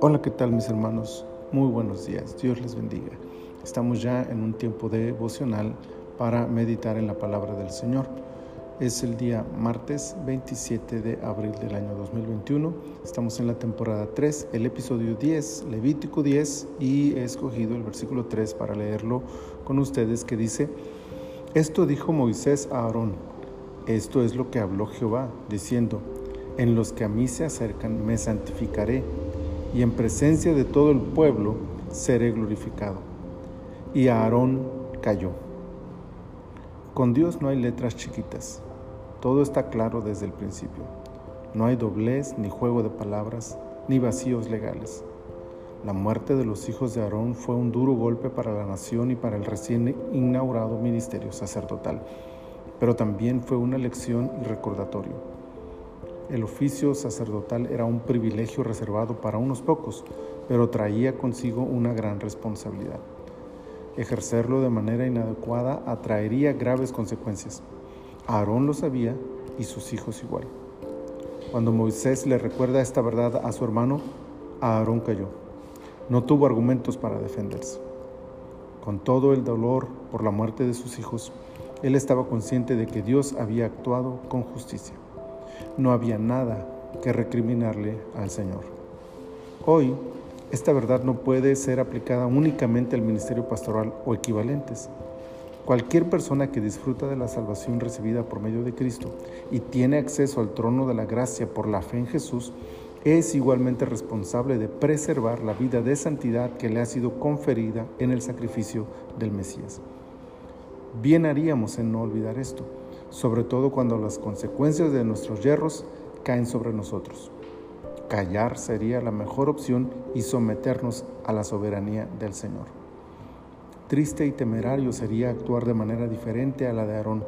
Hola, ¿qué tal mis hermanos? Muy buenos días, Dios les bendiga. Estamos ya en un tiempo devocional para meditar en la palabra del Señor. Es el día martes 27 de abril del año 2021. Estamos en la temporada 3, el episodio 10, Levítico 10, y he escogido el versículo 3 para leerlo con ustedes que dice, Esto dijo Moisés a Aarón, esto es lo que habló Jehová, diciendo, En los que a mí se acercan me santificaré y en presencia de todo el pueblo seré glorificado. Y Aarón cayó. Con Dios no hay letras chiquitas. Todo está claro desde el principio. No hay doblez, ni juego de palabras, ni vacíos legales. La muerte de los hijos de Aarón fue un duro golpe para la nación y para el recién inaugurado ministerio sacerdotal, pero también fue una lección y recordatorio. El oficio sacerdotal era un privilegio reservado para unos pocos, pero traía consigo una gran responsabilidad. Ejercerlo de manera inadecuada atraería graves consecuencias. Aarón lo sabía y sus hijos igual. Cuando Moisés le recuerda esta verdad a su hermano, Aarón cayó. No tuvo argumentos para defenderse. Con todo el dolor por la muerte de sus hijos, él estaba consciente de que Dios había actuado con justicia no había nada que recriminarle al Señor. Hoy, esta verdad no puede ser aplicada únicamente al ministerio pastoral o equivalentes. Cualquier persona que disfruta de la salvación recibida por medio de Cristo y tiene acceso al trono de la gracia por la fe en Jesús, es igualmente responsable de preservar la vida de santidad que le ha sido conferida en el sacrificio del Mesías. Bien haríamos en no olvidar esto sobre todo cuando las consecuencias de nuestros yerros caen sobre nosotros. Callar sería la mejor opción y someternos a la soberanía del Señor. Triste y temerario sería actuar de manera diferente a la de Aarón.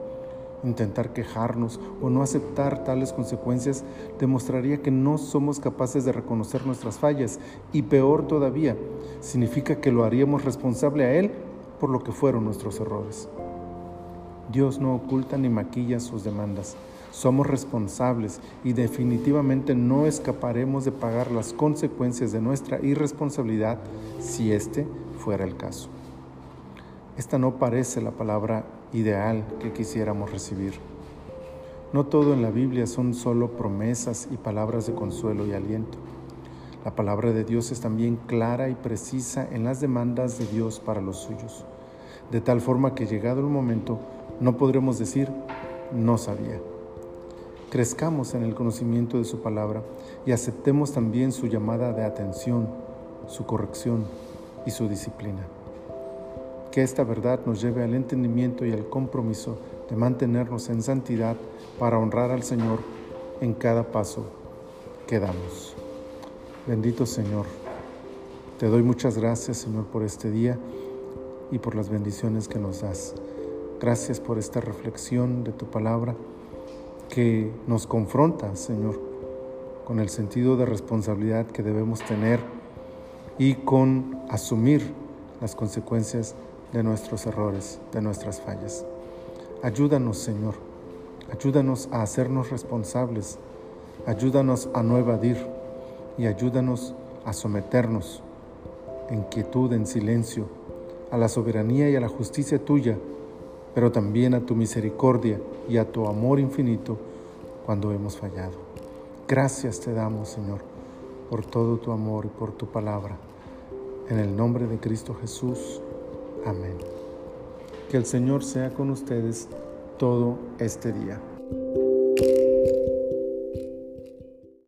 Intentar quejarnos o no aceptar tales consecuencias demostraría que no somos capaces de reconocer nuestras fallas y peor todavía, significa que lo haríamos responsable a Él por lo que fueron nuestros errores. Dios no oculta ni maquilla sus demandas. Somos responsables y definitivamente no escaparemos de pagar las consecuencias de nuestra irresponsabilidad si este fuera el caso. Esta no parece la palabra ideal que quisiéramos recibir. No todo en la Biblia son solo promesas y palabras de consuelo y aliento. La palabra de Dios es también clara y precisa en las demandas de Dios para los suyos, de tal forma que llegado el momento no podremos decir, no sabía. Crezcamos en el conocimiento de su palabra y aceptemos también su llamada de atención, su corrección y su disciplina. Que esta verdad nos lleve al entendimiento y al compromiso de mantenernos en santidad para honrar al Señor en cada paso que damos. Bendito Señor, te doy muchas gracias Señor por este día y por las bendiciones que nos das. Gracias por esta reflexión de tu palabra que nos confronta, Señor, con el sentido de responsabilidad que debemos tener y con asumir las consecuencias de nuestros errores, de nuestras fallas. Ayúdanos, Señor, ayúdanos a hacernos responsables, ayúdanos a no evadir y ayúdanos a someternos en quietud, en silencio, a la soberanía y a la justicia tuya pero también a tu misericordia y a tu amor infinito cuando hemos fallado. Gracias te damos, Señor, por todo tu amor y por tu palabra. En el nombre de Cristo Jesús. Amén. Que el Señor sea con ustedes todo este día.